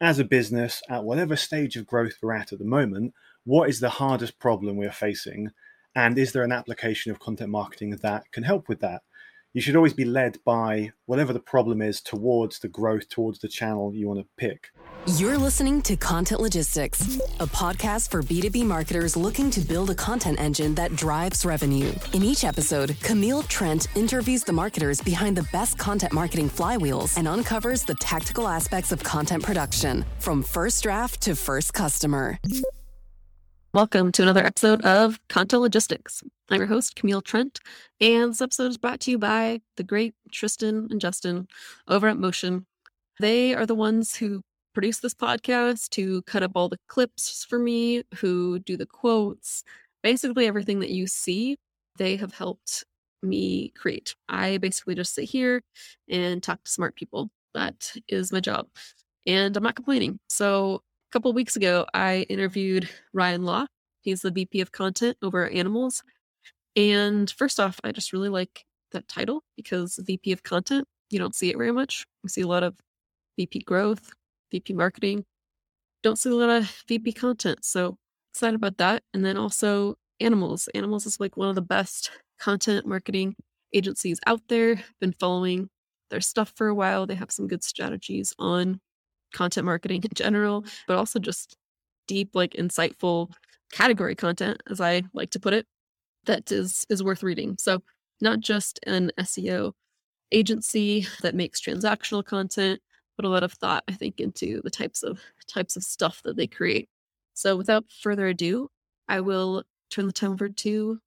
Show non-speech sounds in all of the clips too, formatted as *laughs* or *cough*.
as a business, at whatever stage of growth we're at at the moment, what is the hardest problem we are facing? And is there an application of content marketing that can help with that? You should always be led by whatever the problem is towards the growth, towards the channel you want to pick. You're listening to Content Logistics, a podcast for B2B marketers looking to build a content engine that drives revenue. In each episode, Camille Trent interviews the marketers behind the best content marketing flywheels and uncovers the tactical aspects of content production from first draft to first customer. Welcome to another episode of Content Logistics. I'm your host, Camille Trent, and this episode is brought to you by the great Tristan and Justin over at Motion. They are the ones who produce this podcast, who cut up all the clips for me, who do the quotes, basically everything that you see, they have helped me create. I basically just sit here and talk to smart people. That is my job. And I'm not complaining. So a couple weeks ago, I interviewed Ryan Law. He's the VP of content over at Animalz. And first off, I just really like that title because VP of content, you don't see it very much. You see a lot of VP growth, VP marketing. Don't see a lot of VP content. So excited about that. And then also Animalz. Animalz is like one of the best content marketing agencies out there. Been following their stuff for a while. They have some good strategies on content marketing in general, but also just deep, like insightful category content, as I like to put it, that is is worth reading. So not just an SEO agency that makes transactional content, but a lot of thought, I think, into the types of types of stuff that they create. So without further ado, I will turn the time over to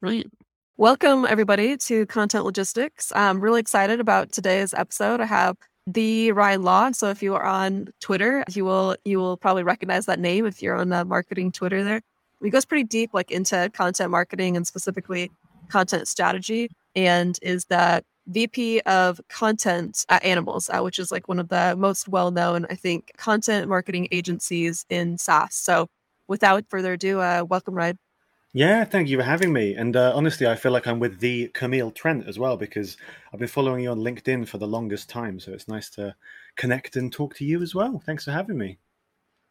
Ryan. Welcome everybody to Content Logistics. I'm really excited about today's episode. I have the Ryan Law. So if you are on Twitter, you will you will probably recognize that name if you're on the marketing Twitter there. He goes pretty deep like into content marketing and specifically content strategy and is the VP of content at Animalz, uh, which is like one of the most well known, I think, content marketing agencies in SaaS. So without further ado, uh, welcome, Ryan. Yeah, thank you for having me. And uh, honestly, I feel like I'm with the Camille Trent as well because I've been following you on LinkedIn for the longest time. So it's nice to connect and talk to you as well. Thanks for having me.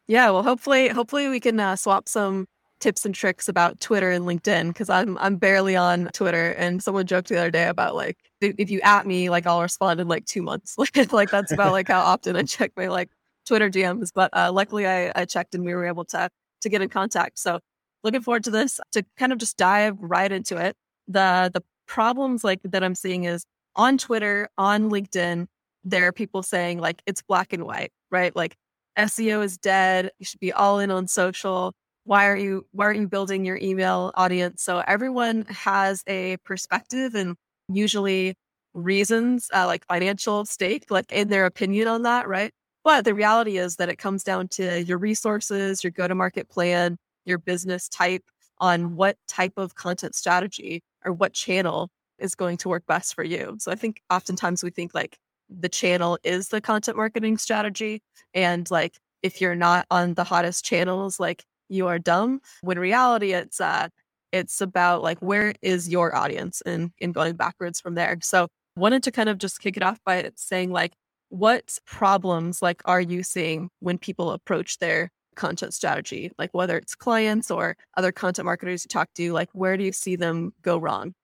Yeah, well, hopefully, hopefully we can uh, swap some tips and tricks about Twitter and LinkedIn because I'm I'm barely on Twitter. And someone joked the other day about like if you at me, like I'll respond in like two months. *laughs* like that's about like how often I check my like Twitter DMs. But uh, luckily, I, I checked and we were able to to get in contact. So looking forward to this to kind of just dive right into it. The the problems like that I'm seeing is on Twitter, on LinkedIn, there are people saying like it's black and white, right? Like SEO is dead. You should be all in on social. Why are you why aren't you building your email audience? So everyone has a perspective and usually reasons uh, like financial stake, like in their opinion on that, right? But the reality is that it comes down to your resources, your go to market plan, your business type on what type of content strategy or what channel is going to work best for you. So I think oftentimes we think like the channel is the content marketing strategy. And like if you're not on the hottest channels, like you are dumb. When reality it's uh it's about like where is your audience and and going backwards from there. So wanted to kind of just kick it off by saying like what problems like are you seeing when people approach their content strategy, like whether it's clients or other content marketers you talk to, like where do you see them go wrong?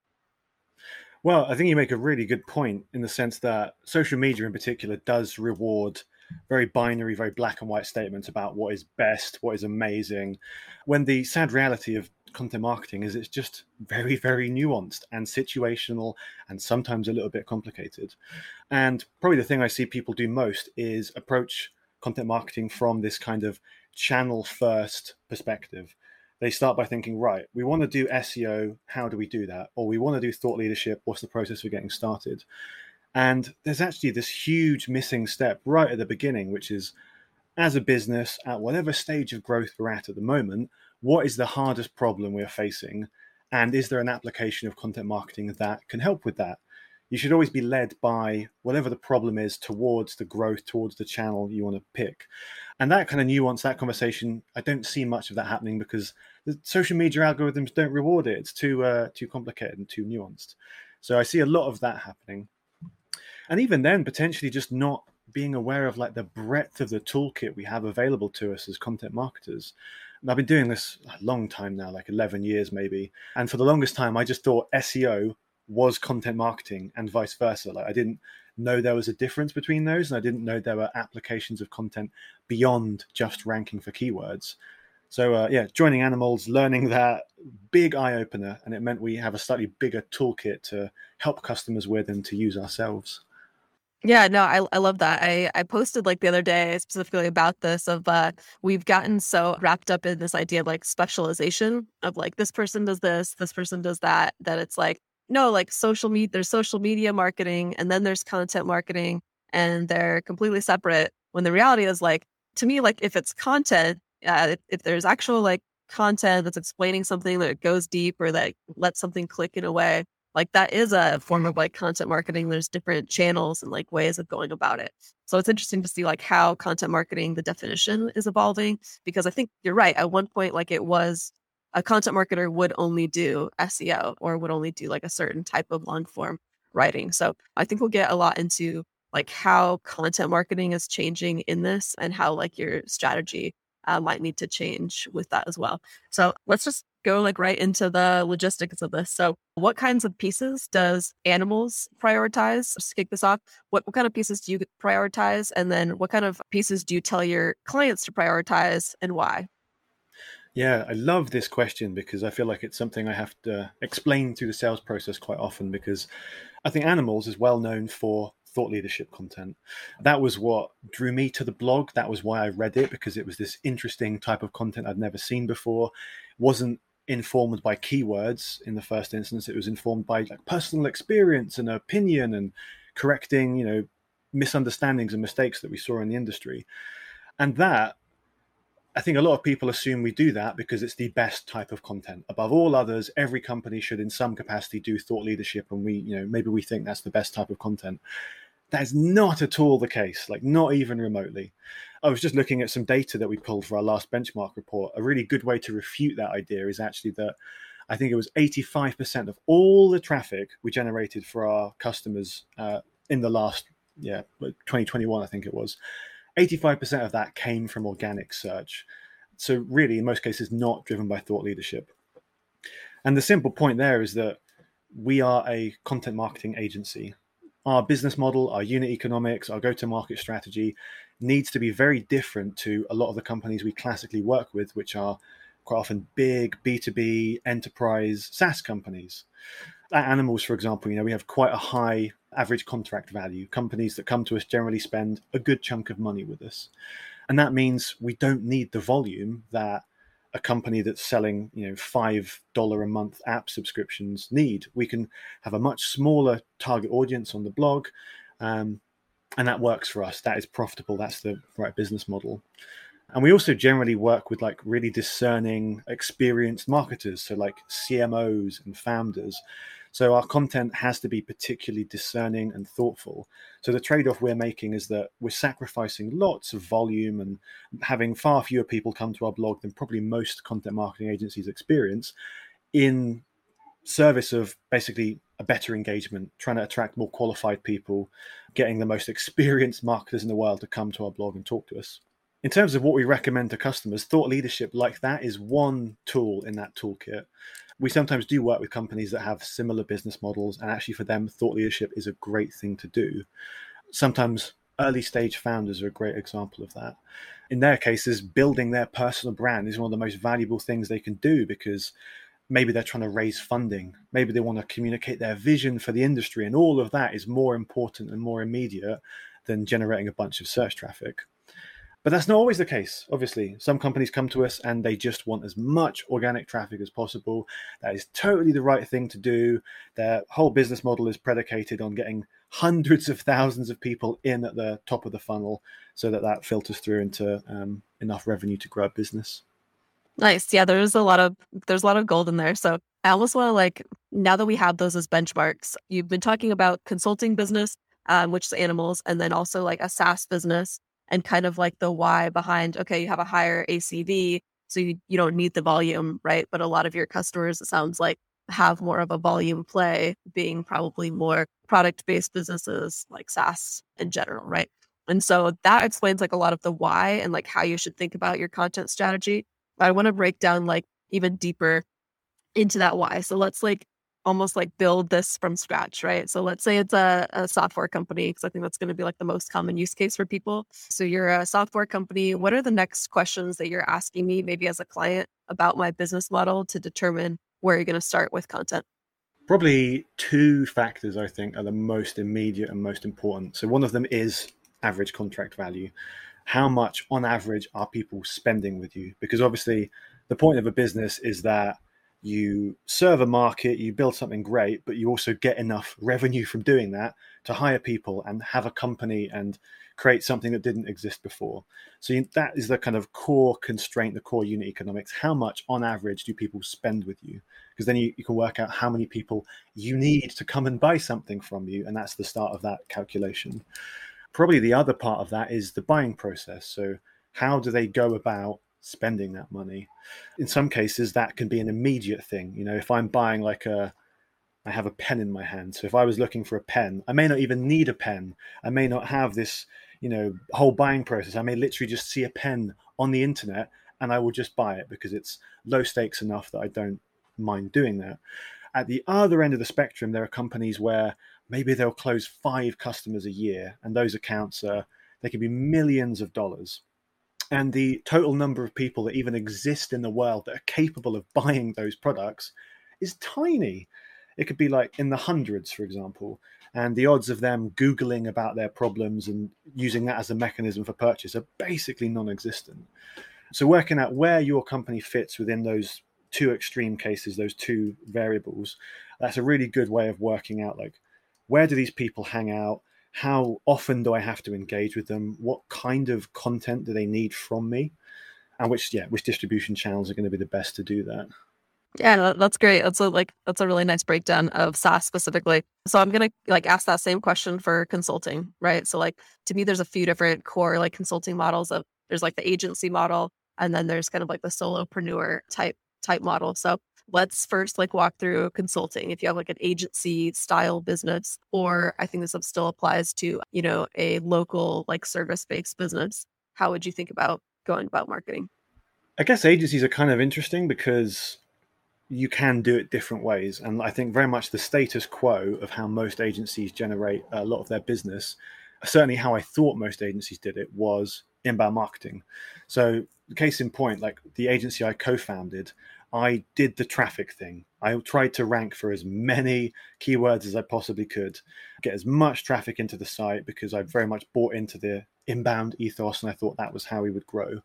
Well, I think you make a really good point in the sense that social media in particular does reward very binary, very black and white statements about what is best, what is amazing, when the sad reality of content marketing is it's just very, very nuanced and situational and sometimes a little bit complicated. And probably the thing I see people do most is approach content marketing from this kind of channel first perspective. They start by thinking, right, we want to do SEO. How do we do that? Or we want to do thought leadership. What's the process for getting started? And there's actually this huge missing step right at the beginning, which is as a business, at whatever stage of growth we're at at the moment, what is the hardest problem we're facing? And is there an application of content marketing that can help with that? You should always be led by whatever the problem is towards the growth, towards the channel you want to pick and that kind of nuance, that conversation, I don't see much of that happening because the social media algorithms don't reward it. It's too uh, too complicated and too nuanced. So I see a lot of that happening, and even then, potentially just not being aware of like the breadth of the toolkit we have available to us as content marketers. And I've been doing this a long time now, like 11 years maybe. And for the longest time, I just thought SEO was content marketing and vice versa. Like I didn't know there was a difference between those, and I didn't know there were applications of content beyond just ranking for keywords. So uh, yeah, joining Animalz, learning that big eye opener, and it meant we have a slightly bigger toolkit to help customers with and to use ourselves. Yeah, no, I I love that. I I posted like the other day specifically about this of uh we've gotten so wrapped up in this idea of like specialization of like this person does this, this person does that that it's like no, like social media there's social media marketing and then there's content marketing and they're completely separate when the reality is like to me like if it's content uh, if, if there's actual like content that's explaining something that goes deep or that lets something click in a way like that is a form of like content marketing. There's different channels and like ways of going about it. So it's interesting to see like how content marketing the definition is evolving because i think you're right at one point like it was a content marketer would only do seo or would only do like a certain type of long form writing so i think we'll get a lot into like how content marketing is changing in this and how like your strategy uh, might need to change with that as well. So let's just go like right into the logistics of this. So what kinds of pieces does Animalz prioritize? Just kick this off, what, what kind of pieces do you prioritize? And then what kind of pieces do you tell your clients to prioritize and why? Yeah, I love this question because I feel like it's something I have to explain through the sales process quite often because I think Animalz is well known for thought leadership content. That was what drew me to the blog. That was why I read it because it was this interesting type of content I'd never seen before. Wasn't informed by keywords in the first instance. It was informed by like personal experience and opinion and correcting, you know, misunderstandings and mistakes that we saw in the industry. And that I think a lot of people assume we do that because it's the best type of content. Above all others, every company should, in some capacity, do thought leadership, and we, you know, maybe we think that's the best type of content. That is not at all the case, like not even remotely. I was just looking at some data that we pulled for our last benchmark report. A really good way to refute that idea is actually that I think it was 85% of all the traffic we generated for our customers uh, in the last, yeah, 2021, I think it was. 85% of that came from organic search. So, really, in most cases, not driven by thought leadership. And the simple point there is that we are a content marketing agency our business model, our unit economics, our go to market strategy needs to be very different to a lot of the companies we classically work with, which are quite often big B2B enterprise SaaS companies. At Animalz, for example, you know, we have quite a high average contract value. Companies that come to us generally spend a good chunk of money with us. And that means we don't need the volume that a company that's selling you know five dollar a month app subscriptions need we can have a much smaller target audience on the blog um, and that works for us that is profitable that's the right business model and we also generally work with like really discerning experienced marketers so like cmos and founders so our content has to be particularly discerning and thoughtful. So the trade-off we're making is that we're sacrificing lots of volume and having far fewer people come to our blog than probably most content marketing agencies experience in service of basically a better engagement, trying to attract more qualified people, getting the most *laughs* experienced marketers in the world to come to our blog and talk to us. In terms of what we recommend to customers, thought leadership like that is one tool in that toolkit we sometimes do work with companies that have similar business models, and actually, for them, thought leadership is a great thing to do. Sometimes early stage founders are a great example of that. In their cases, building their personal brand is one of the most valuable things they can do because maybe they're trying to raise funding, maybe they want to communicate their vision for the industry, and all of that is more important and more immediate than generating a bunch of search traffic. But that's not always the case, obviously. Some companies come to us and they just want as much organic traffic as possible. That is totally the right thing to do. Their whole business model is predicated on getting hundreds of thousands of people in at the top of the funnel so that that filters through into um, enough revenue to grow a business. Nice. Yeah, there's a lot of there's a lot of gold in there. So I almost want to like now that we have those as benchmarks, you've been talking about consulting business, um, which is Animalz, and then also like a SaaS business and kind of like the why behind okay you have a higher acv so you, you don't need the volume right but a lot of your customers it sounds like have more of a volume play being probably more product based businesses like saas in general right And so that explains like a lot of the why and like how you should think about your content strategy. But I want to break down like even deeper into that why. So let's like almost like build this from scratch, right? So let's say it's a, a software company, because I think that's going to be like the most common use case for people. So you're a software company. What are the next questions that you're asking me, maybe as a client, about my business model to determine where you're going to start with content? Probably two factors I think are the most immediate and most important. So one of them is average contract value. How much on average are people spending with you? Because obviously the point of a business is that you serve a market, you build something great, but you also get enough revenue from doing that to hire people and have a company and create something that didn't exist before. So you, that is the kind of core constraint, the core unit economics. How much on average do people spend with you? Because then you, you can work out how many people you need to come and buy something from you. And that's the start of that calculation. Probably the other part of that is the buying process. So how do they go about spending that money. In some cases, that can be an immediate thing. You know, if I'm buying like a, I have a pen in my hand. So if I was looking for a pen, I may not even need a pen. I may not have this, you know, whole buying process. I may literally just see a pen on the internet and I will just buy it because it's low stakes enough that I don't mind doing that. At the other end of the spectrum, there are companies where maybe they'll close five customers a year, and those accounts are they can be millions of dollars and the total number of people that even exist in the world that are capable of buying those products is tiny. It could be like in the hundreds, for example, and the odds of them Googling about their problems and using that as a mechanism for purchase are basically non existent. So, working out where your company fits within those two extreme cases, those two variables, that's a really good way of working out like where do these people hang out? How often do I have to engage with them? What kind of content do they need from me? And which, yeah, which distribution channels are going to be the best to do that? Yeah, that's great. That's a like that's a really nice breakdown of SaaS specifically. So I'm gonna like ask that same question for consulting, right? So like to me, there's a few different core like consulting models of there's like the agency model, and then there's kind of like the solopreneur type type model. So let's first like walk through consulting. If you have like an agency style business, or I think this still applies to, you know, a local like service based business, how would you think about going about marketing? I guess agencies are kind of interesting because you can do it different ways. And I think very much the status quo of how most agencies generate a lot of their business, certainly how I thought most agencies did it, was inbound marketing. So, case in point, like the agency I co founded, I did the traffic thing. I tried to rank for as many keywords as I possibly could, get as much traffic into the site because I very much bought into the inbound ethos and I thought that was how we would grow.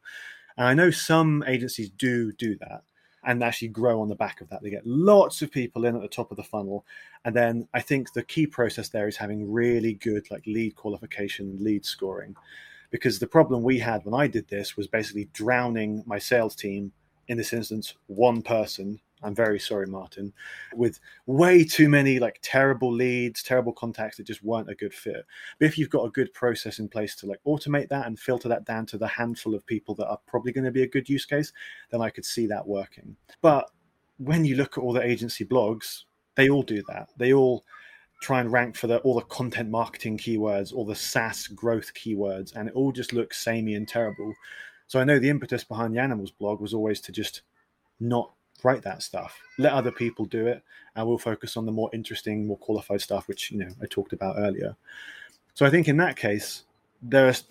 And I know some agencies do do that and actually grow on the back of that. They get lots of people in at the top of the funnel. And then I think the key process there is having really good like lead qualification, lead scoring. Because the problem we had when I did this was basically drowning my sales team in this instance, one person. I'm very sorry, Martin, with way too many like terrible leads, terrible contacts that just weren't a good fit. But if you've got a good process in place to like automate that and filter that down to the handful of people that are probably going to be a good use case, then I could see that working. But when you look at all the agency blogs, they all do that. They all try and rank for the all the content marketing keywords, all the SaaS growth keywords, and it all just looks samey and terrible. So I know the impetus behind the Animalz blog was always to just not write that stuff. Let other people do it, and we'll focus on the more interesting, more qualified stuff, which you know I talked about earlier. So I think in that case, there's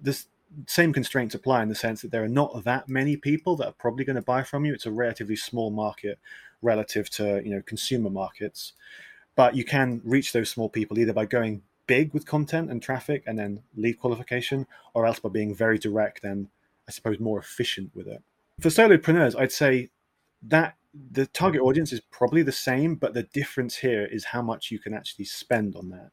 this same constraints apply in the sense that there are not that many people that are probably going to buy from you. It's a relatively small market relative to you know consumer markets, but you can reach those small people either by going big with content and traffic and then lead qualification, or else by being very direct and I suppose, more efficient with it. For solopreneurs, I'd say that the target audience is probably the same, but the difference here is how much you can actually spend on that.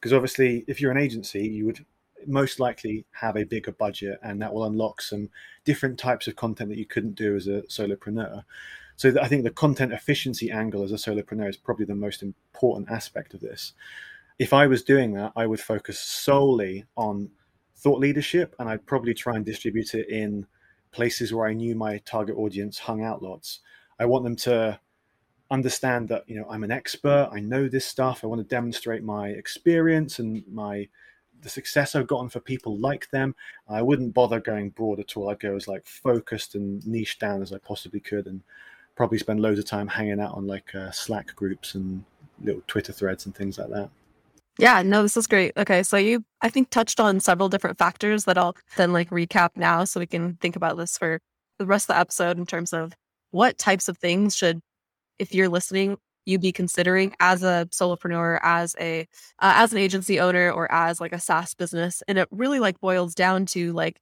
Because obviously, if you're an agency, you would most likely have a bigger budget, and that will unlock some different types of content that you couldn't do as a solopreneur. So I think the content efficiency angle as a solopreneur is probably the most important aspect of this. If I was doing that, I would focus solely on thought leadership, and I'd probably try and distribute it in places where I knew my target audience hung out lots. I want them to understand that you know I'm an expert. I know this stuff. I want to demonstrate my experience and my the success I've gotten for people like them. I wouldn't bother going broad at all. I'd go as like focused and niche down as I possibly could, and probably spend loads of time hanging out on like uh, Slack groups and little Twitter threads and things like that. Yeah, no, this is great. Okay, so you I think touched on several different factors that I'll then like recap now so we can think about this for the rest of the episode in terms of what types of things should if you're listening you be considering as a solopreneur as a uh, as an agency owner or as like a SaaS business and it really like boils down to like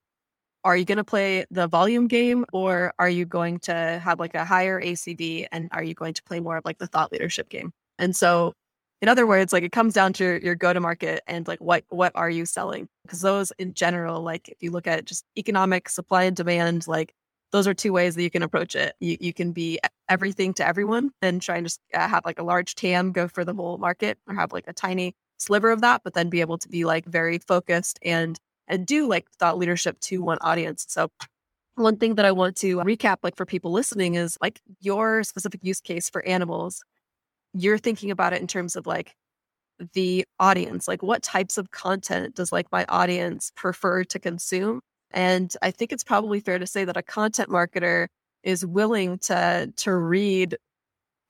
are you going to play the volume game or are you going to have like a higher ACV and are you going to play more of like the thought leadership game? And so in other words, like it comes down to your your go to market and like what what are you selling? Because those in general, like if you look at just economic supply and demand, like those are two ways that you can approach it. You you can be everything to everyone and try and just uh, have like a large TAM go for the whole market or have like a tiny sliver of that, but then be able to be like very focused and and do like thought leadership to one audience. So one thing that I want to recap like for people listening is like your specific use case for Animalz. You're thinking about it in terms of like the audience, like what types of content does like my audience prefer to consume? And I think it's probably fair to say that a content marketer is willing to to read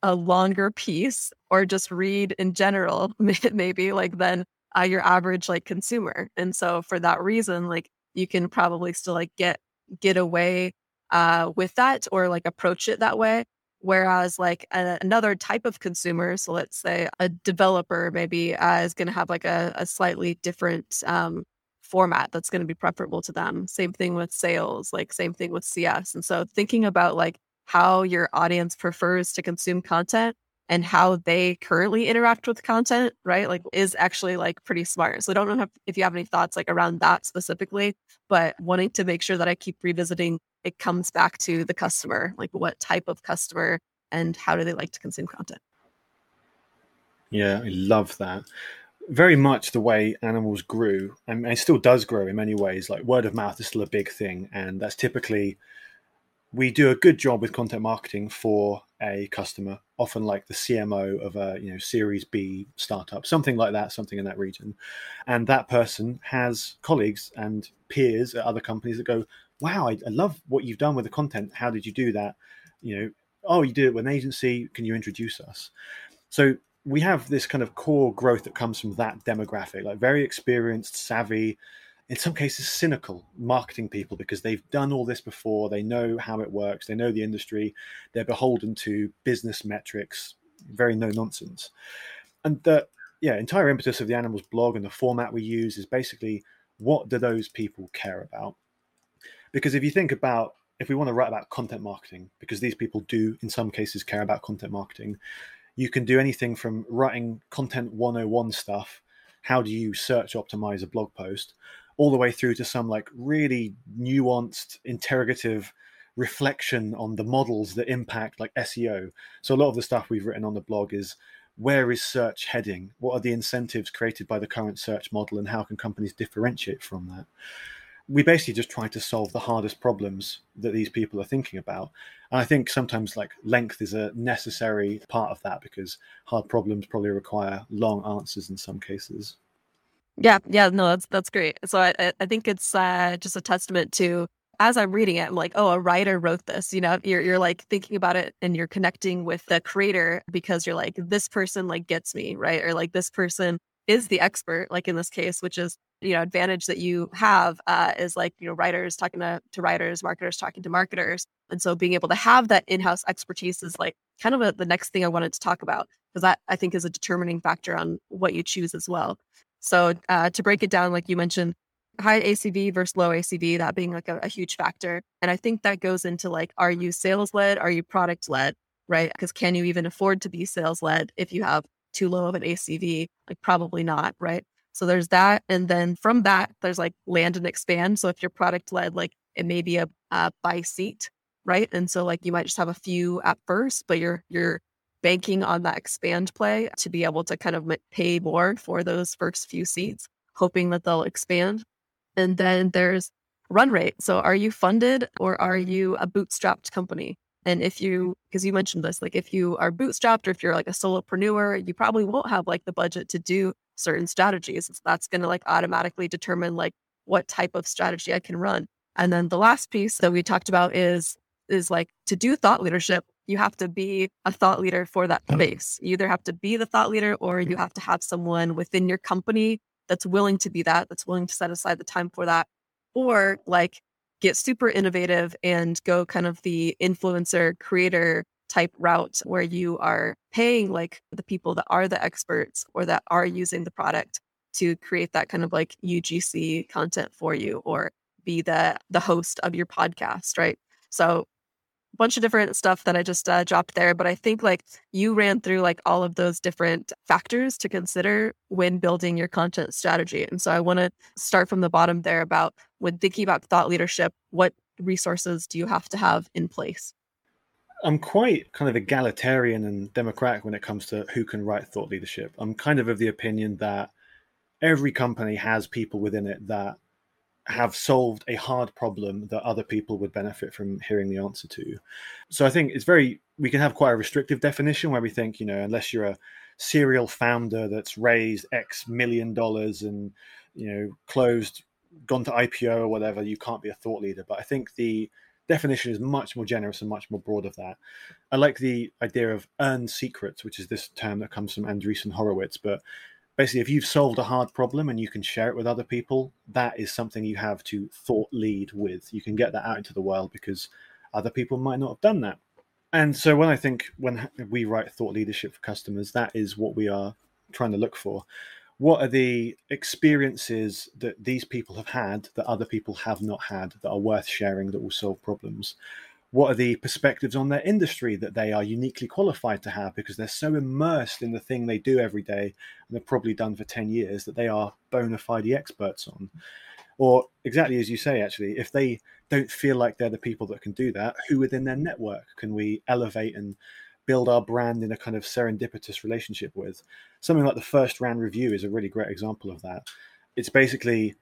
a longer piece or just read in general *laughs* maybe like than uh, your average like consumer. And so for that reason, like you can probably still like get get away uh, with that or like approach it that way. Whereas like a, another type of consumer, so let's say a developer maybe uh, is going to have like a, a slightly different um, format that's going to be preferable to them. Same thing with sales, like same thing with CS. And so thinking about like how your audience prefers to consume content and how they currently interact with content, right? Like is actually like pretty smart. So I don't know if you have any thoughts like around that specifically, but wanting to make sure that I keep revisiting it comes back to the customer, like what type of customer and how do they like to consume content. Yeah, I love that. Very much the way Animalz grew, and it still does grow in many ways. Like word of mouth is still a big thing, and that's typically we do a good job with content marketing for a customer, often like the CMO of a you know Series B startup, something like that, something in that region, and that person has colleagues and peers at other companies that go, "Wow, I, I love what you've done with the content. How did you do that? You know, oh, you did it with an agency. Can you introduce us?" So we have this kind of core growth that comes from that demographic, like very experienced, savvy, in some cases cynical marketing people because they've done all this before they know how it works they know the industry they're beholden to business metrics very no nonsense. And the yeah entire impetus of the Animalz blog and the format we use is basically what do those people care about? Because if you think about if we want to write about content marketing because these people do in some cases care about content marketing you can do anything from writing content 101 stuff how do you search optimize a blog post all the way through to some like really nuanced interrogative reflection on the models that impact like SEO. So a lot of the stuff we've written on the blog is where is search heading? What are the incentives created by the current search model and how can companies differentiate from that? We basically just try to solve the hardest problems that these people are thinking about. And I think sometimes like length is a necessary part of that because hard problems probably require long answers in some cases. Yeah, yeah, no, that's that's great. So I I think it's uh, just a testament to as I'm reading it, I'm like, oh, a writer wrote this. You know, you're you're like thinking about it and you're connecting with the creator because you're like, this person like gets me, right? Or like this person is the expert, like in this case, which is you know advantage that you have uh, is like you know writers talking to to writers, marketers talking to marketers, and so being able to have that in-house expertise is like kind of a, the next thing I wanted to talk about because that I think is a determining factor on what you choose as well. So uh, to break it down, like you mentioned, high ACV versus low ACV, that being like a, a huge factor. And I think that goes into like, are you sales led? Are you product led? Right? Because can you even afford to be sales led if you have too low of an ACV? Like probably not, right? So there's that. And then from that, there's like land and expand. So if you're product led, like it may be a, a by seat, right? And so like you might just have a few at first, but you're you're banking on that expand play to be able to kind of pay more for those first few seats, hoping that they'll expand. And then there's run rate. So are you funded or are you a bootstrapped company? And if you, because you mentioned this, like if you are bootstrapped or if you're like a solopreneur, you probably won't have like the budget to do certain strategies. That's going to like automatically determine like what type of strategy I can run. And then the last piece that we talked about is is like to do thought leadership, you have to be a thought leader for that space. You either have to be the thought leader or you have to have someone within your company that's willing to be that, that's willing to set aside the time for that, or like get super innovative and go kind of the influencer creator type route where you are paying like the people that are the experts or that are using the product to create that kind of like UGC content for you or be the the host of your podcast, right? So bunch of different stuff that I just uh, dropped there, but I think like you ran through like all of those different factors to consider when building your content strategy. And so I want to start from the bottom there about when thinking about thought leadership, what resources do you have to have in place? I'm quite kind of egalitarian and democratic when it comes to who can write thought leadership. I'm kind of of the opinion that every company has people within it that have solved a hard problem that other people would benefit from hearing the answer to. So I think it's very we can have quite a restrictive definition where we think, you know, unless you're a serial founder that's raised X million dollars and you know closed, gone to IPO or whatever, you can't be a thought leader. But I think the definition is much more generous and much more broad of that. I like the idea of earned secrets, which is this term that comes from Andreessen Horowitz, but basically if you've solved a hard problem and you can share it with other people that is something you have to thought lead with. You can get that out into the world because other people might not have done that. And so when i think when we write thought leadership for customers that is what we are trying to look for. What are the experiences that these people have had that other people have not had that are worth sharing that will solve problems what are the perspectives on their industry that they are uniquely qualified to have? Because they're so immersed in the thing they do every day and they've probably done for 10 years that they are bona fide experts on. Or exactly as you say actually if they don't feel like they're the people that can do that who within their network can we elevate and build our brand in a kind of serendipitous relationship with? Something like the first round review is a really great example of that. It's basically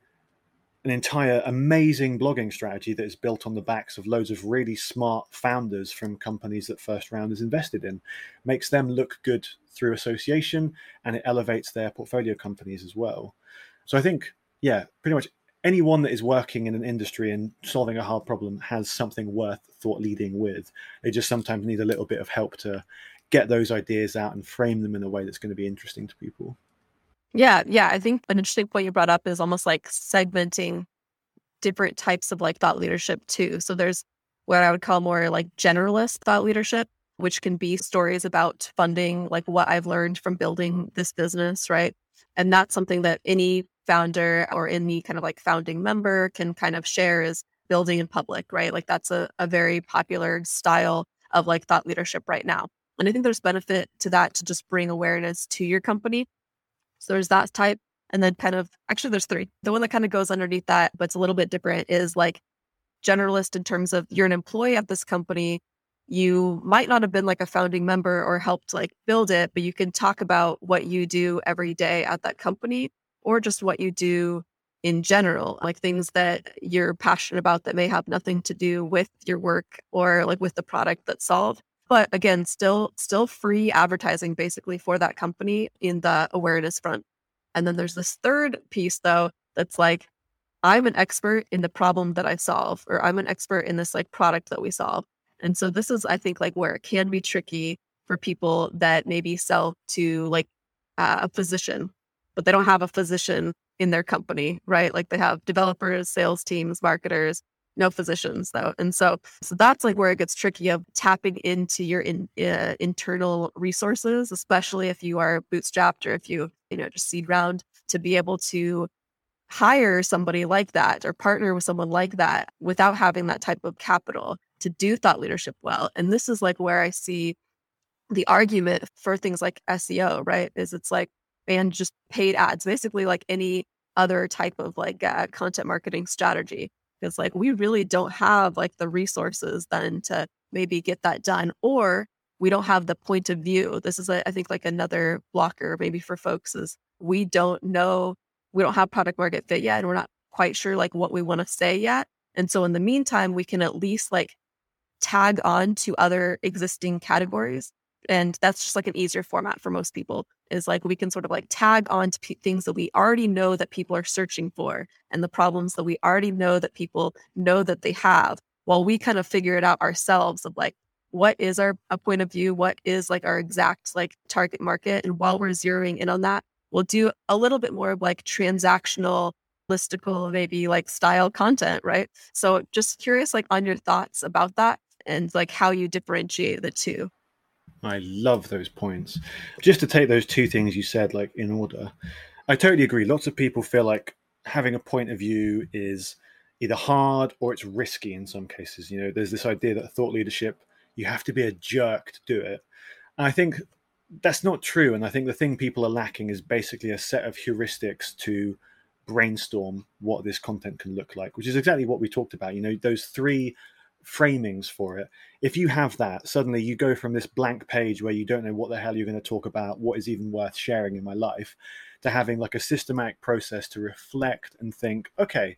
an entire amazing blogging strategy that is built on the backs of loads of really smart founders from companies that First Round is invested in. Makes them look good through association and it elevates their portfolio companies as well. So I think, yeah, pretty much anyone that is working in an industry and solving a hard problem has something worth thought leading with. They just sometimes need a little bit of help to get those ideas out and frame them in a way that's going to be interesting to people. Yeah, yeah. I think an interesting point you brought up is almost like segmenting different types of like thought leadership too. So there's what I would call more like generalist thought leadership, which can be stories about funding, like what I've learned from building this business, right? And that's something that any founder or any kind of like founding member can kind of share is building in public, right? Like that's a, a very popular style of like thought leadership right now. And I think there's benefit to that to just bring awareness to your company so there's that type. And then kind of actually there's three. The one that kind of goes underneath that, but it's a little bit different is like generalist in terms of you're an employee at this company. You might not have been like a founding member or helped like build it, but you can talk about what you do every day at that company or just what you do in general, like things that you're passionate about that may have nothing to do with your work or like with the product that's solved but again still still free advertising basically for that company in the awareness front. And then there's this third piece though that's like i'm an expert in the problem that i solve or i'm an expert in this like product that we solve. And so this is i think like where it can be tricky for people that maybe sell to like uh, a physician but they don't have a physician in their company right? Like they have developers sales teams marketers no physicians though and so so that's like where it gets tricky of tapping into your in, uh, internal resources especially if you are bootstrapped or if you you know just seed round to be able to hire somebody like that or partner with someone like that without having that type of capital to do thought leadership well and this is like where i see the argument for things like seo right is it's like and just paid ads basically like any other type of like uh, content marketing strategy because like we really don't have like the resources then to maybe get that done or we don't have the point of view. This is a, I think like another blocker maybe for folks is we don't know we don't have product market fit yet and we're not quite sure like what we want to say yet. And so in the meantime we can at least like tag on to other existing categories And that's just like an easier format for most people is like we can sort of like tag on to p- things that we already know that people are searching for and the problems that we already know that people know that they have while we kind of figure it out ourselves of like what is our a point of view what is like our exact like target market and while we're zeroing in on that we'll do a little bit more of like transactional listicle maybe like style content right? So just curious like on your thoughts about that and like how you differentiate the two I love those points. Just to take those two things you said, like in order, I totally agree. Lots of people feel like having a point of view is either hard or it's risky in some cases. You know, there's this idea that thought leadership, you have to be a jerk to do it. And I think that's not true. And I think the thing people are lacking is basically a set of heuristics to brainstorm what this content can look like, which is exactly what we talked about. You know, those three framings for it. If you have that, suddenly you go from this blank page where you don't know what the hell you're going to talk about, what is even worth sharing in my life, to having like a systematic process to reflect and think, okay,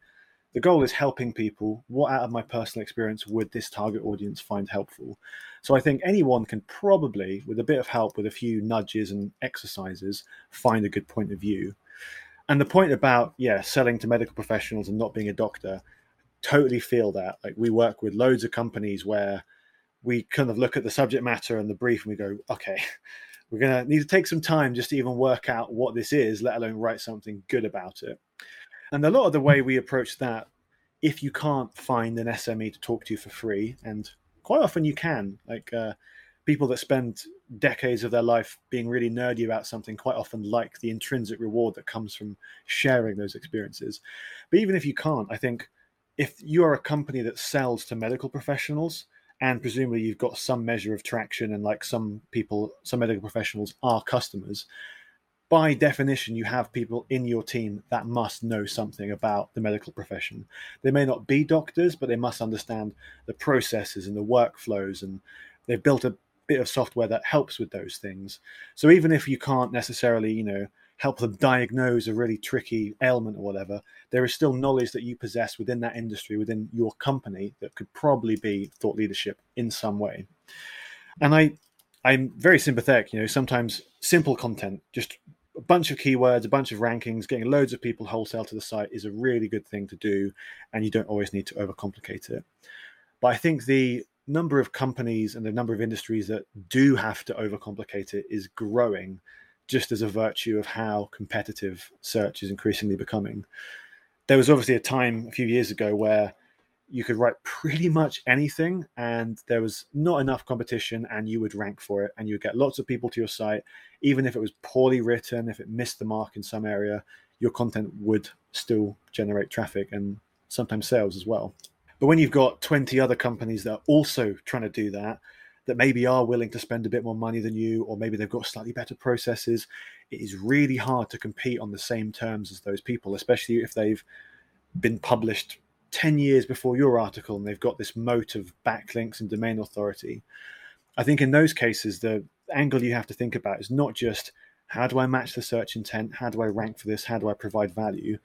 the goal is helping people. What out of my personal experience would this target audience find helpful? So I think anyone can probably, with a bit of help, with a few nudges and exercises, find a good point of view. And the point about, yeah, selling to medical professionals and not being a doctor, totally feel that. Like we work with loads of companies where we kind of look at the subject matter and the brief and we go, okay, *laughs* we're going to need to take some time just to even work out what this is, let alone write something good about it. And a lot of the way we approach that, if you can't find an SME to talk to you for free, and quite often you can, like uh, people that spend decades of their life being really nerdy about something quite often like the intrinsic reward that comes from sharing those experiences. But even if you can't, I think if you are a company that sells to medical professionals and presumably you've got some measure of traction and like some people some medical professionals are customers by definition you have people in your team that must know something about the medical profession. They may not be doctors but they must understand the processes and the workflows and they've built a bit of software that helps with those things. So even if you can't necessarily you know help them diagnose a really tricky ailment or whatever, there is still knowledge that you possess within that industry, within your company, that could probably be thought leadership in some way. And I, I'm very sympathetic. You know, sometimes simple content, just a bunch of keywords, a bunch of rankings, getting loads of people wholesale to the site is a really good thing to do, and you don't always need to overcomplicate it. But I think the number of companies and the number of industries that do have to overcomplicate it is growing just as a virtue of how competitive search is increasingly becoming. There was obviously a time a few years ago where you could write pretty much anything and there was not enough competition and you would rank for it and you would get lots of people to your site even if it was poorly written if it missed the mark in some area your content would still generate traffic and sometimes sales as well but when you've got 20 other companies that are also trying to do that that maybe are willing to spend a bit more money than you, or maybe they've got slightly better processes, it is really hard to compete on the same terms as those people, especially if they've been published 10 years before your article and they've got this moat of backlinks and domain authority. I think in those cases, the angle you have to think about is not just how do I match the search intent? How do I rank for this? How do I provide value?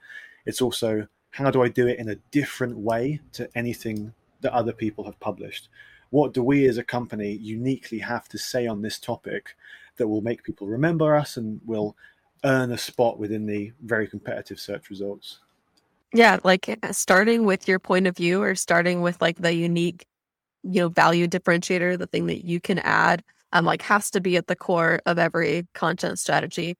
It's also how do I do it in a different way to anything that other people have published? What do we as a company uniquely have to say on this topic that will make people remember us and will earn a spot within the very competitive search results? Yeah like starting with your point of view or starting with like the unique you know value differentiator the thing that you can add um like has to be at the core of every content strategy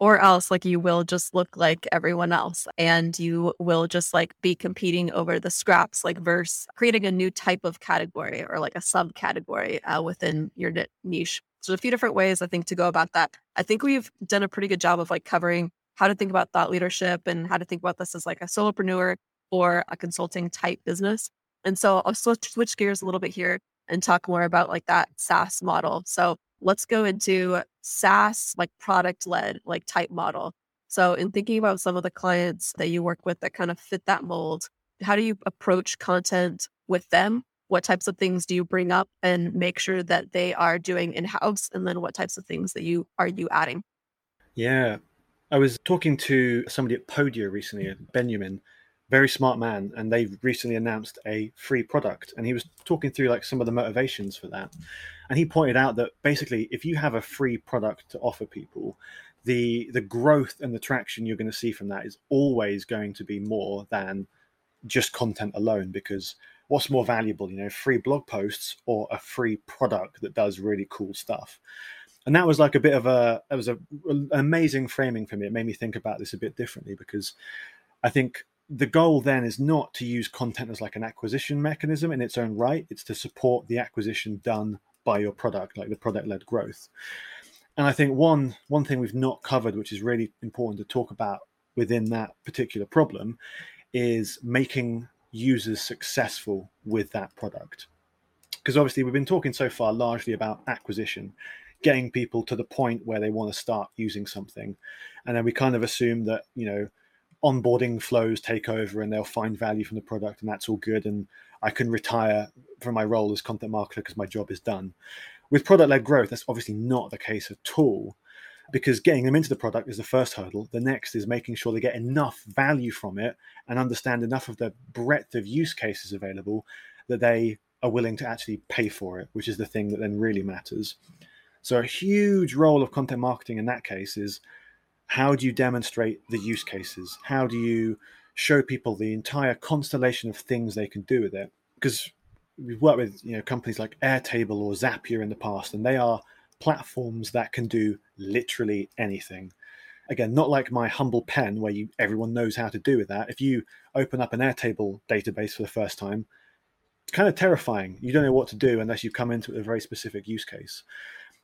or else like you will just look like everyone else and you will just like be competing over the scraps like verse creating a new type of category or like a subcategory uh, within your niche. So a few different ways i think to go about that. I think we've done a pretty good job of like covering how to think about thought leadership and how to think about this as like a solopreneur or a consulting type business. And so i'll switch, switch gears a little bit here and talk more about like that saas model. So let's go into SaaS, like product led, like type model. So, in thinking about some of the clients that you work with that kind of fit that mold, how do you approach content with them? What types of things do you bring up and make sure that they are doing in house? And then what types of things that you are you adding? Yeah. I was talking to somebody at Podia recently, uh, Benjamin, very smart man, and they've recently announced a free product. And he was talking through like some of the motivations for that. And he pointed out that basically, if you have a free product to offer people, the the growth and the traction you're going to see from that is always going to be more than just content alone because what's more valuable you know free blog posts or a free product that does really cool stuff? And that was like a bit of a it was a, an amazing framing for me. It made me think about this a bit differently because i think the goal then is not to use content as like an acquisition mechanism in its own right. It's to support the acquisition done by your product like the product led growth. And i think one one thing we've not covered which is really important to talk about within that particular problem is making users successful with that product. Because obviously we've been talking so far largely about acquisition getting people to the point where they want to start using something. And then we kind of assume that you know onboarding flows take over and they'll find value from the product and that's all good and i can retire from my role as content marketer because my job is done. With product led growth that's obviously not the case at all because getting them into the product is the first hurdle. The next is making sure they get enough value from it and understand enough of the breadth of use cases available that they are willing to actually pay for it which is the thing that then really matters. So a huge role of content marketing in that case is how do you demonstrate the use cases? How do you show people the entire constellation of things they can do with it? Because we've worked with you know companies like Airtable or Zapier in the past, and they are platforms that can do literally anything. Again, not like my humble pen where you everyone knows how to do with that. If you open up an Airtable database for the first time, it's kind of terrifying. You don't know what to do unless you come into a very specific use case.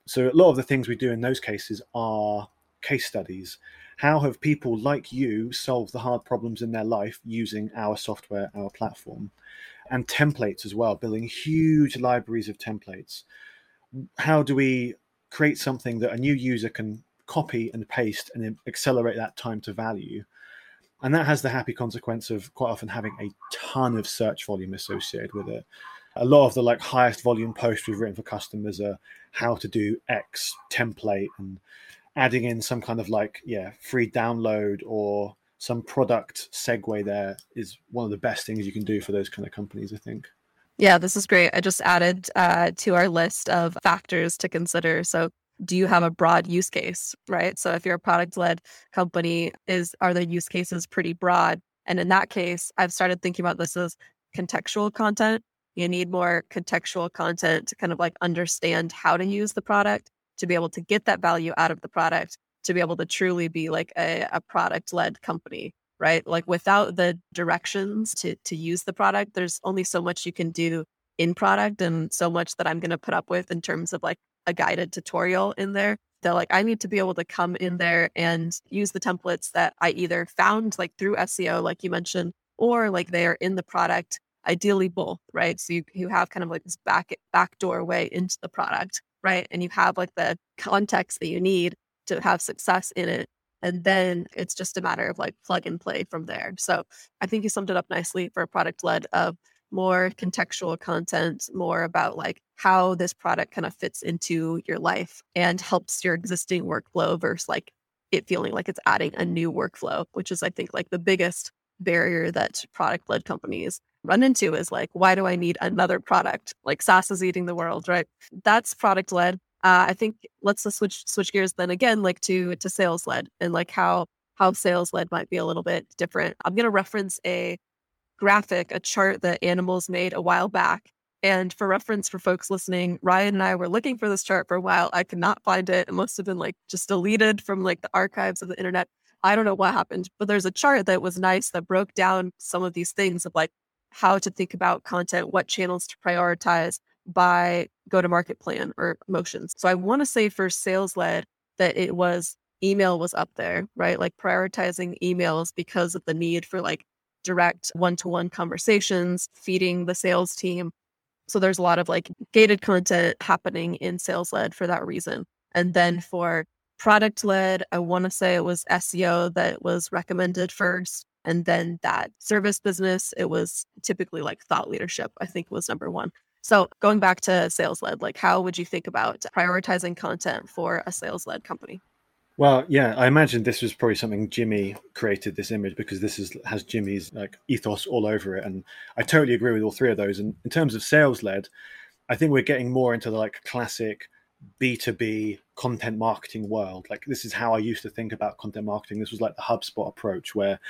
So a lot of the things we do in those cases are case studies. How have people like you solved the hard problems in their life using our software, our platform? And templates as well, building huge libraries of templates. How do we create something that a new user can copy and paste and accelerate that time to value? And that has the happy consequence of quite often having a ton of search volume associated with it. A lot of the like highest volume posts we've written for customers are how to do X template and adding in some kind of like yeah free download or some product segue there is one of the best things you can do for those kind of companies i think. Yeah this is great. I just added uh, to our list of factors to consider. So do you have a broad use case right? So if you're a product led company is are the use cases pretty broad? And in that case i've started thinking about this as contextual content. You need more contextual content to kind of like understand how to use the product to be able to get that value out of the product, to be able to truly be like a, a product led company, right? Like without the directions to to use the product, there's only so much you can do in product and so much that I'm going to put up with in terms of like a guided tutorial in there. That like I need to be able to come in there and use the templates that I either found like through SEO, like you mentioned, or like they are in the product ideally both right so you, you have kind of like this back backdoor way into the product right? And you have like the context that you need to have success in it. And then it's just a matter of like plug and play from there. So I think you summed it up nicely for a product led of more contextual content, more about like how this product kind of fits into your life and helps your existing workflow versus like it feeling like it's adding a new workflow, which is, I think, like the biggest barrier that product led companies run into is like, why do I need another product? Like SaaS is eating the world, right? That's product led. Uh, I think let's switch switch gears then again, like to to sales led and like how how sales led might be a little bit different. I'm gonna reference a graphic, a chart that Animalz made a while back. And for reference for folks listening, Ryan and I were looking for this chart for a while. I could not find it. It must have been like just deleted from like the archives of the internet. I don't know what happened, but there's a chart that was nice that broke down some of these things of like how to think about content, what channels to prioritize by go to market plan or motions. So I want to say for sales led that it was email was up there, right? Like prioritizing emails because of the need for like direct one to one conversations, feeding the sales team. So there's a lot of like gated content happening in sales led for that reason. And then for product led, I want to say it was SEO that was recommended first. And then that service business, it was typically like thought leadership, I think was number one. So going back to sales led, like how would you think about prioritizing content for a sales led company? Well, yeah, I imagine this was probably something Jimmy created this image because this is has Jimmy's like ethos all over it, and I totally agree with all three of those. And in terms of sales led, I think we're getting more into the like classic B2B content marketing world. Like this is how I used to think about content marketing. This was like the HubSpot approach where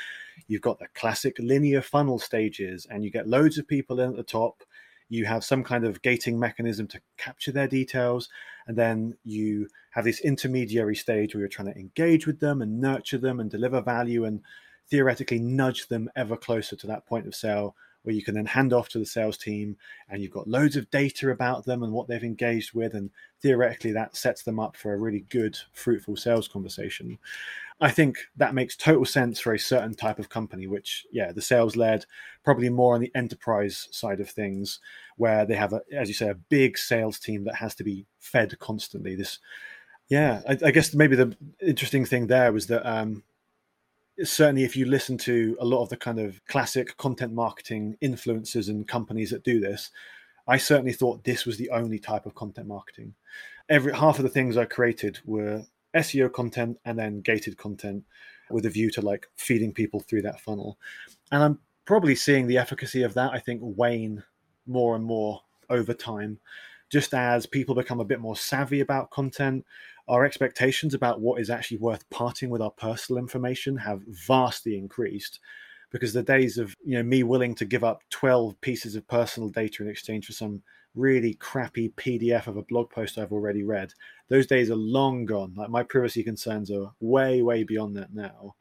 you've got the classic linear funnel stages and you get loads of people in at the top. You have some kind of gating mechanism to capture their details. And then you have this intermediary stage where you're trying to engage with them and nurture them and deliver value and theoretically nudge them ever closer to that point of sale where you can then hand off to the sales team and you've got loads of data about them and what they've engaged with. And theoretically, that sets them up for a really good, fruitful sales conversation. I think that makes total sense for a certain type of company, which, yeah, the sales led, probably more on the enterprise side of things, where they have, a, as you say, a big sales team that has to be fed constantly. This, yeah, I, I guess maybe the interesting thing there was that um, certainly if you listen to a lot of the kind of classic content marketing influencers and companies that do this i certainly thought this was the only type of content marketing. Every half of the things i created were seo content and then gated content with a view to like feeding people through that funnel. And i'm probably seeing the efficacy of that i think wane more and more over time just as people become a bit more savvy about content our expectations about what is actually worth parting with our personal information have vastly increased because the days of you know me willing to give up 12 pieces of personal data in exchange for some really crappy pdf of a blog post i've already read those days are long gone. Like my privacy concerns are way way beyond that now.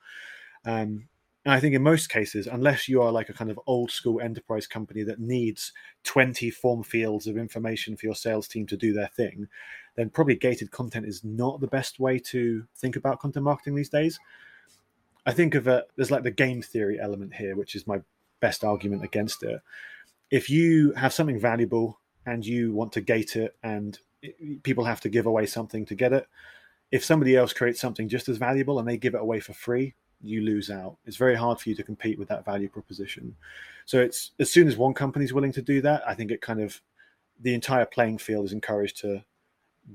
Um, and I think in most cases, unless you are like a kind of old school enterprise company that needs 20 form fields of information for your sales team to do their thing, then probably gated content is not the best way to think about content marketing these days. I think of it, there's like the game theory element here, which is my best argument against it. If you have something valuable and you want to gate it and people have to give away something to get it, if somebody else creates something just as valuable and they give it away for free, you lose out. It's very hard for you to compete with that value proposition. So it's as soon as one company is willing to do that, I think it kind of the entire playing field is encouraged to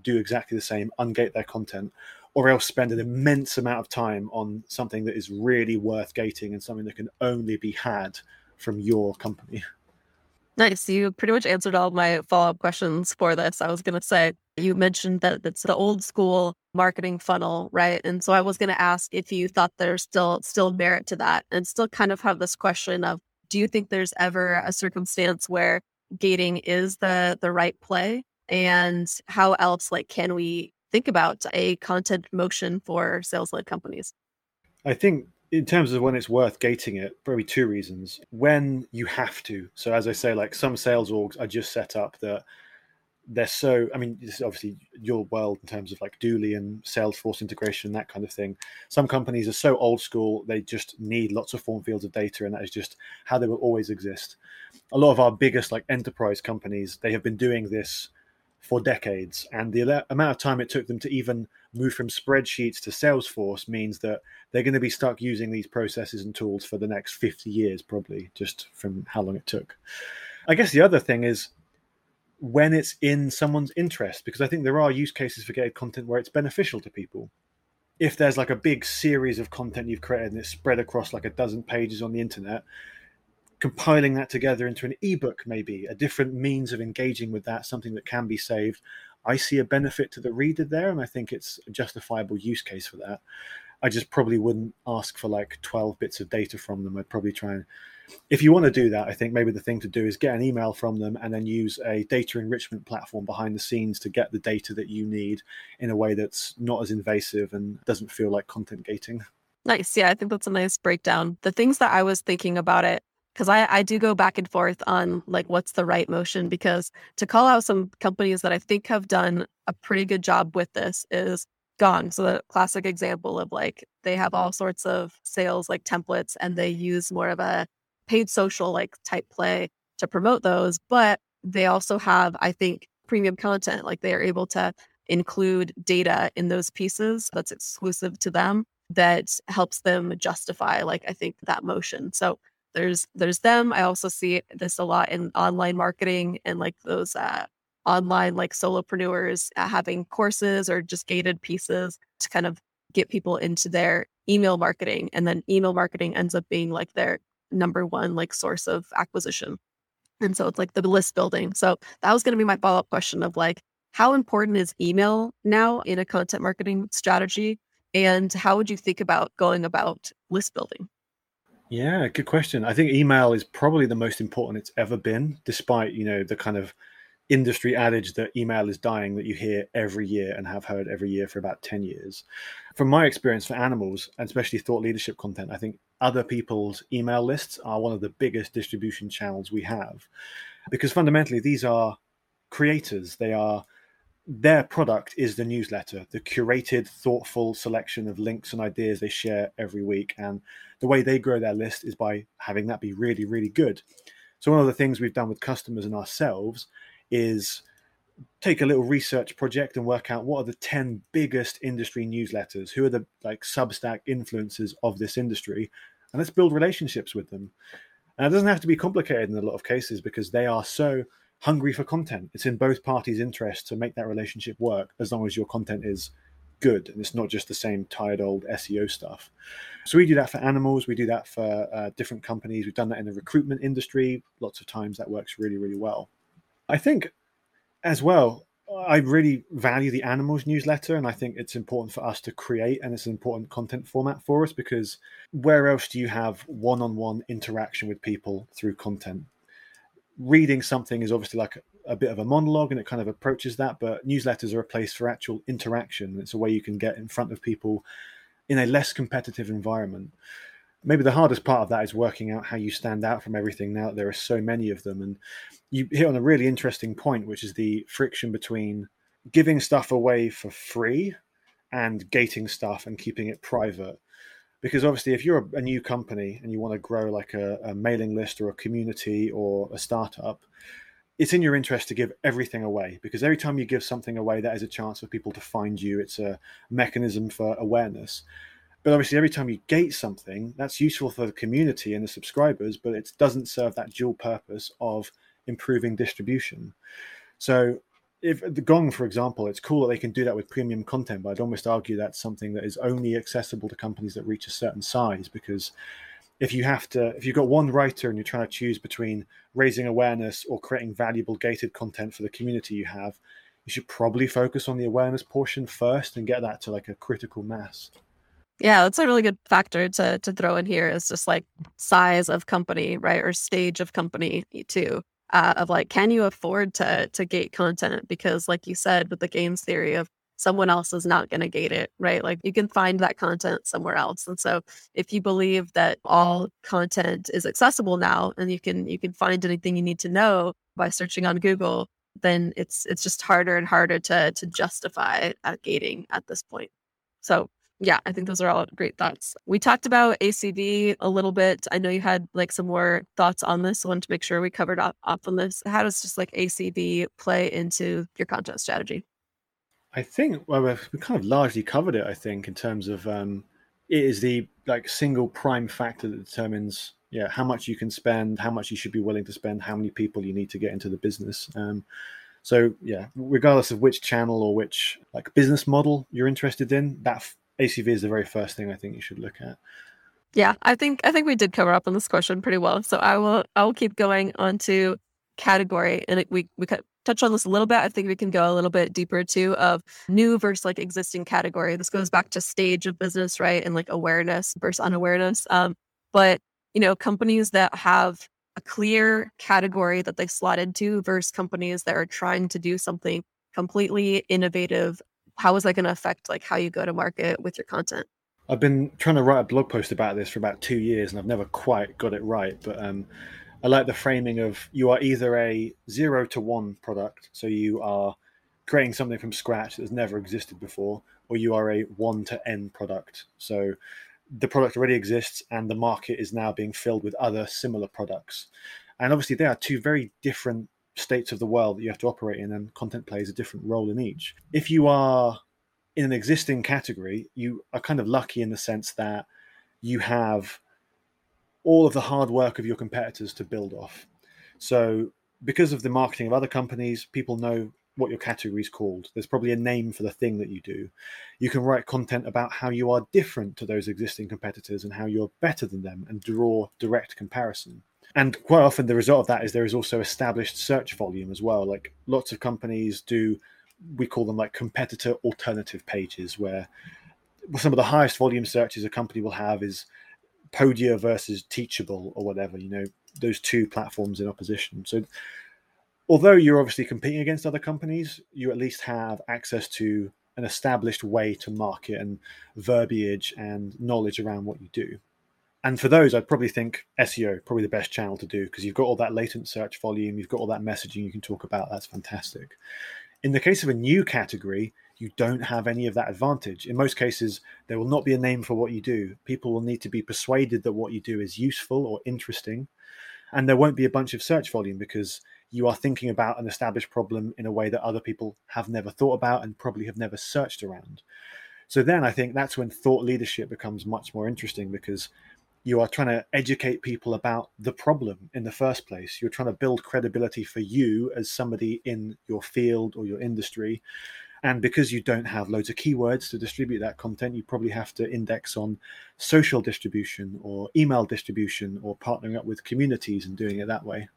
do exactly the same, ungate their content, or else spend an immense amount of time on something that is really worth gating and something that can only be had from your company. Nice. You pretty much answered all my follow up questions for this. I was going to say, you mentioned that it's the old school marketing funnel, right? And so I was going to ask if you thought there's still still merit to that and still kind of have this question of do you think there's ever a circumstance where gating is the the right play and how else like can we think about a content motion for sales led companies? I think in terms of when it's worth gating it, probably two reasons. When you have to. So as I say, like some sales orgs are just set up that they're so i mean this is obviously your world in terms of like Dooly and salesforce integration and that kind of thing some companies are so old school they just need lots of form fields of data and that is just how they will always exist a lot of our biggest like enterprise companies they have been doing this for decades. And the amount of time it took them to even move from spreadsheets to salesforce means that they're going to be stuck using these processes and tools for the next 50 years probably just from how long it took. I guess the other thing is when it's in someone's interest because i think there are use cases for gated content where it's beneficial to people. If there's like a big series of content you've created and it's spread across like a dozen pages on the internet compiling that together into an ebook maybe a different means of engaging with that something that can be saved i see a benefit to the reader there and i think it's a justifiable use case for that i just probably wouldn't ask for like 12 bits of data from them i'd probably try and if you want to do that, I think maybe the thing to do is get an email from them and then use a data enrichment platform behind the scenes to get the data that you need in a way that's not as invasive and doesn't feel like content gating. Nice. Yeah, I think that's a nice breakdown. The things that I was thinking about it, because I, I do go back and forth on like what's the right motion, because to call out some companies that I think have done a pretty good job with this is gong So the classic example of like they have all sorts of sales like templates and they use more of a paid social like type play to promote those, but they also have, I think, premium content. Like they are able to include data in those pieces that's exclusive to them that helps them justify like I think that motion. So there's there's them. I also see this a lot in online marketing and like those uh, online like solopreneurs uh, having courses or just gated pieces to kind of get people into their email marketing and then email marketing ends up being like their number one like source of acquisition. And so it's like the list building. So that was going to be my follow-up question of like how important is email now in a content marketing strategy and how would you think about going about list building? Yeah, good question. I think email is probably the most important it's ever been, despite you know the kind of industry adage that email is dying that you hear every year and have heard every year for about 10 years. From my experience for Animalz, and especially thought leadership content, I think other people's email lists are one of the biggest distribution channels we have. Because fundamentally, these are creators, they are their product is the newsletter, the curated, thoughtful selection of links and ideas they share every week. And the way they grow their list is by having that be really, really good. So, one of the things we've done with customers and ourselves is take a little research project and work out what are the 10 biggest industry newsletters, who are the like Substack influencers of this industry, and let's build relationships with them. And it doesn't have to be complicated in a lot of cases because they are so hungry for content. It's in both parties' interest to make that relationship work as long as your content is good and it's not just the same tired old SEO stuff. So we do that for Animalz, we do that for uh, different companies. We've done that in the recruitment industry. Lots of times that works really, really well. I think as well, I really value the Animalz newsletter, and I think it's important for us to create, and it's an important content format for us because where else do you have one on one interaction with people through content? Reading something is obviously like a, bit of a monologue and it kind of approaches that but newsletters are a place for actual interaction. It's a way you can get in front of people in a less competitive environment. Maybe the hardest part of that is working out how you stand out from everything now that there are so many of them. And you hit on a really interesting point which is the friction between giving stuff away for free and gating stuff and keeping it private because obviously if you're a, new company and you want to grow like a, a, mailing list or a community or a startup it's in your interest to give everything away. Because every time you give something away that is a chance for people to find you. It's a mechanism for awareness. But obviously every time you gate something that's useful for the community and the subscribers but it doesn't serve that dual purpose of improving distribution. So if the Gong, for example, it's cool that they can do that with premium content, but I'd almost argue that's something that is only accessible to companies that reach a certain size. Because if you have to, if you've got one writer and you're trying to choose between raising awareness or creating valuable gated content for the community you have, you should probably focus on the awareness portion first and get that to like a critical mass. Yeah, that's a really good factor to to throw in here is just like size of company, right? Or stage of company too uh, of like, can you afford to to gate content? Because, like you said, with the games theory of someone else is not going to gate it, right? Like you can find that content somewhere else. And so, if you believe that all content is accessible now, and you can you can find anything you need to know by searching on Google, then it's it's just harder and harder to to justify at gating at this point. So yeah, I think those are all great thoughts. We talked about ACV a little bit. I know you had like some more thoughts on this. I wanted to make sure we covered up, on this. How does just like ACV play into your content strategy? I think well, we kind of largely covered it. I think in terms of um, it is the like single prime factor that determines yeah how much you can spend, how much you should be willing to spend, how many people you need to get into the business. Um, so yeah, regardless of which channel or which like business model you're interested in, that ACV is the very first thing I think you should look at. Yeah, I think I think we did cover up on this question pretty well. So I will I will keep going on to category, and it, we we touch on this a little bit. I think we can go a little bit deeper too of new versus like existing category. This goes back to stage of business, right, and like awareness versus unawareness. Um, but you know, companies that have a clear category that they slot into versus companies that are trying to do something completely innovative how is that going to affect like how you go to market with your content? I've been trying to write a blog post about this for about two years, and I've never quite got it right. But um, I like the framing of you are either a zero to one product, so you are creating something from scratch that's never existed before, or you are a one to n product. So the product already exists, and the market is now being filled with other similar products. And obviously, they are two very different states of the world that you have to operate in, and content plays a different role in each. If you are in an existing category, you are kind of lucky in the sense that you have all of the hard work of your competitors to build off. So, because of the marketing of other companies, people know what your category is called. There's probably a name for the thing that you do. You can write content about how you are different to those existing competitors and how you're better than them and draw direct comparison. And quite often, the result of that is there is also established search volume as well. Like lots of companies do, we call them like competitor alternative pages, where some of the highest volume searches a company will have is Podia versus Teachable or whatever, you know, those two platforms in opposition. So although you're obviously competing against other companies, you at least have access to an established way to market and verbiage and knowledge around what you do. And for those, I'd probably think SEO probably the best channel to do because you've got all that latent search volume, you've got all that messaging you can talk about. That's fantastic. In the case of a new category, you don't have any of that advantage. In most cases, there will not be a name for what you do. People will need to be persuaded that what you do is useful or interesting. And there won't be a bunch of search volume because you are thinking about an established problem in a way that other people have never thought about and probably have never searched around. So then I think that's when thought leadership becomes much more interesting because you are trying to educate people about the problem in the first place. You're trying to build credibility for you as somebody in your field or your industry. And because you don't have loads of keywords to distribute that content, you probably have to index on social distribution or email distribution or partnering up with communities and doing it that way.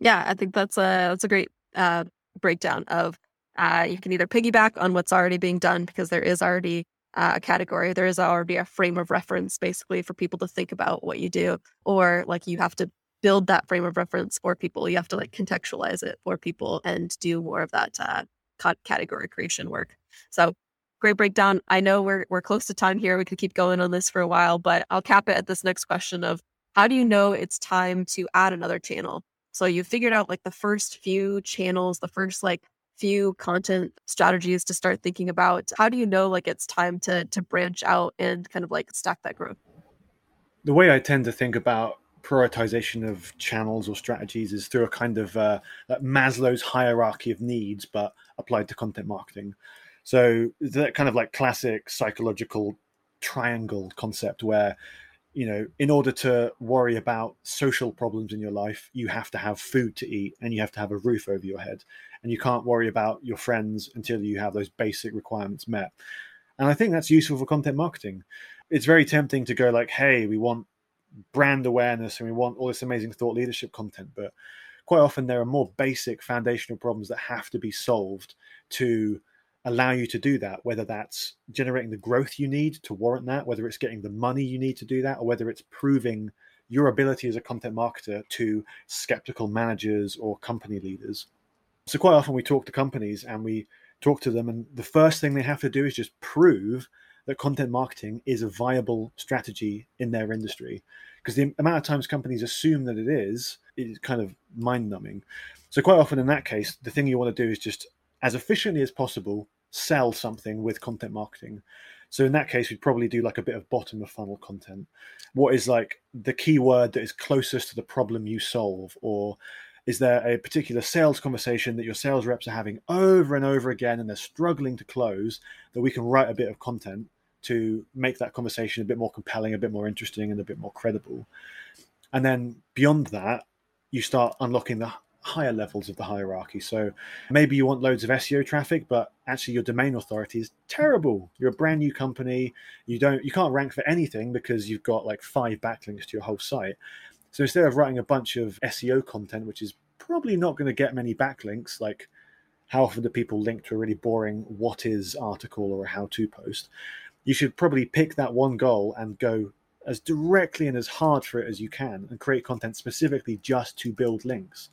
Yeah, I think that's a that's a great uh, breakdown of uh, you can either piggyback on what's already being done because there is already uh, a category, there is already a frame of reference basically for people to think about what you do, or like you have to build that frame of reference for people. You have to like contextualize it for people and do more of that uh, category creation work. So great breakdown. I know we're we're close to time here. We could keep going on this for a while, but I'll cap it at this next question of how do you know it's time to add another channel? So you figured out like the first few channels, the first like few content strategies to start thinking about. How do you know like it's time to to branch out and kind of like stack that growth? The way I tend to think about prioritization of channels or strategies is through a kind of uh, Maslow's hierarchy of needs, but applied to content marketing. So that kind of like classic psychological triangle concept where you know, in order to worry about social problems in your life, you have to have food to eat and you have to have a roof over your head. And you can't worry about your friends until you have those basic requirements met. And I think that's useful for content marketing. It's very tempting to go like, hey, we want brand awareness and we want all this amazing thought leadership content. But quite often there are more basic foundational problems that have to be solved to allow you to do that, whether that's generating the growth you need to warrant that, whether it's getting the money you need to do that, or whether it's proving your ability as a content marketer to skeptical managers or company leaders. So, quite often we talk to companies and we talk to them, and the first thing they have to do is just prove that content marketing is a viable strategy in their industry. Because the amount of times companies assume that it is, is kind of mind numbing. So, quite often in that case, the thing you want to do is just as efficiently as possible sell something with content marketing. So in that case, we'd probably do like a bit of bottom of funnel content. What is like the keyword that is closest to the problem you solve? Or is there a particular sales conversation that your sales reps are having over and over again and they're struggling to close that we can write a bit of content to make that conversation a bit more compelling, a bit more interesting, and a bit more credible? And then beyond that, you start unlocking the higher levels of the hierarchy. So maybe you want loads of SEO traffic, but actually your domain authority is terrible. You're a brand new company. You don't you can't rank for anything because you've got like five backlinks to your whole site. So instead of writing a bunch of SEO content, which is probably not going to get many backlinks, like how often do people link to a really boring what is article or a how to post? You should probably pick that one goal and go as directly and as hard for it as you can and create content specifically just to build links.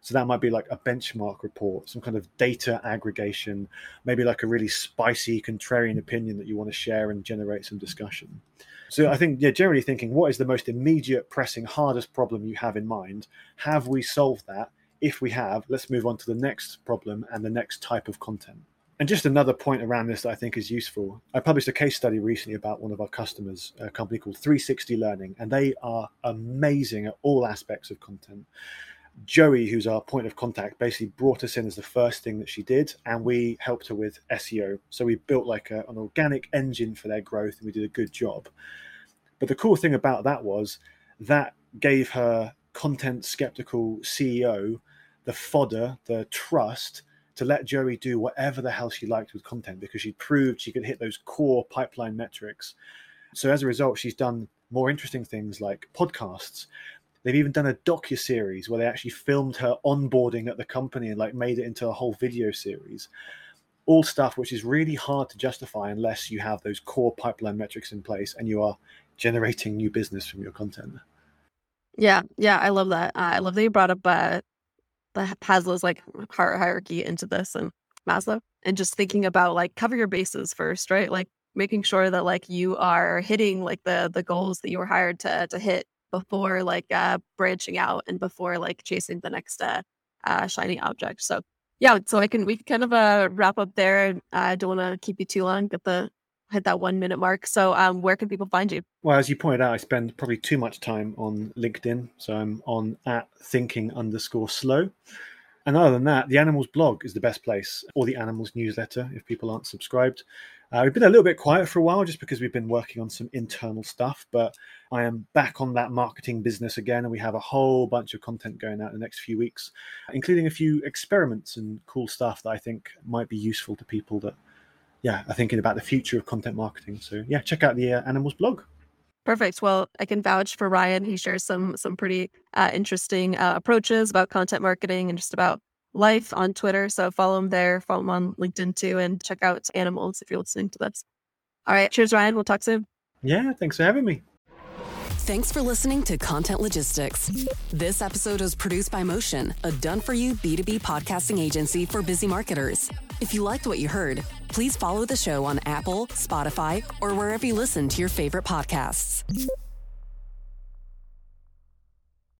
So that might be like a benchmark report, some kind of data aggregation, maybe like a really spicy contrarian opinion that you want to share and generate some discussion. So I think, yeah, generally thinking, what is the most immediate, pressing, hardest problem you have in mind? Have we solved that? If we have, let's move on to the next problem and the next type of content. And just another point around this that I think is useful. I published a case study recently about one of our customers, a company called 360 Learning, and they are amazing at all aspects of content. Joey, who's our point of contact, basically brought us in as the first thing that she did, and we helped her with SEO. So we built like a, an organic engine for their growth, and we did a good job. But the cool thing about that was that gave her content skeptical CEO the fodder, the trust to let Joey do whatever the hell she liked with content because she proved she could hit those core pipeline metrics. So as a result, she's done more interesting things like podcasts. They've even done a docu series where they actually filmed her onboarding at the company and like made it into a whole video series. All stuff which is really hard to justify unless you have those core pipeline metrics in place and you are generating new business from your content. Yeah, yeah, I love that. Uh, I love that you brought up uh, the Maslow's like hierarchy into this and Maslow, and just thinking about like cover your bases first, right? Like making sure that like you are hitting like the the goals that you were hired to to hit before like uh branching out and before like chasing the next uh, uh shiny object. So yeah, so I can we can kind of uh wrap up there. I don't want to keep you too long. Get the hit that one minute mark. So, um, where can people find you? Well, as you pointed out, I spend probably too much time on LinkedIn. So I'm on at thinking underscore slow. And other than that, the Animalz blog is the best place, or the Animalz newsletter if people aren't subscribed. Uh, we've been a little bit quiet for a while just because we've been working on some internal stuff, but I am back on that marketing business again, and we have a whole bunch of content going out in the next few weeks, including a few experiments and cool stuff that I think might be useful to people that yeah, are thinking about the future of content marketing. So yeah, check out the uh, Animalz blog. Perfect. Well, I can vouch for Ryan. He shares some some pretty uh, interesting uh, approaches about content marketing and just about life on Twitter. So follow him there. Follow him on LinkedIn too, and check out Animalz if you're listening to this. All right. Cheers, Ryan. We'll talk soon. Yeah. Thanks for having me. Thanks for listening to Content Logistics. This episode was produced by Motion, a done for you B2B podcasting agency for busy marketers. If you liked what you heard, please follow the show on Apple, Spotify, or wherever you listen to your favorite podcasts.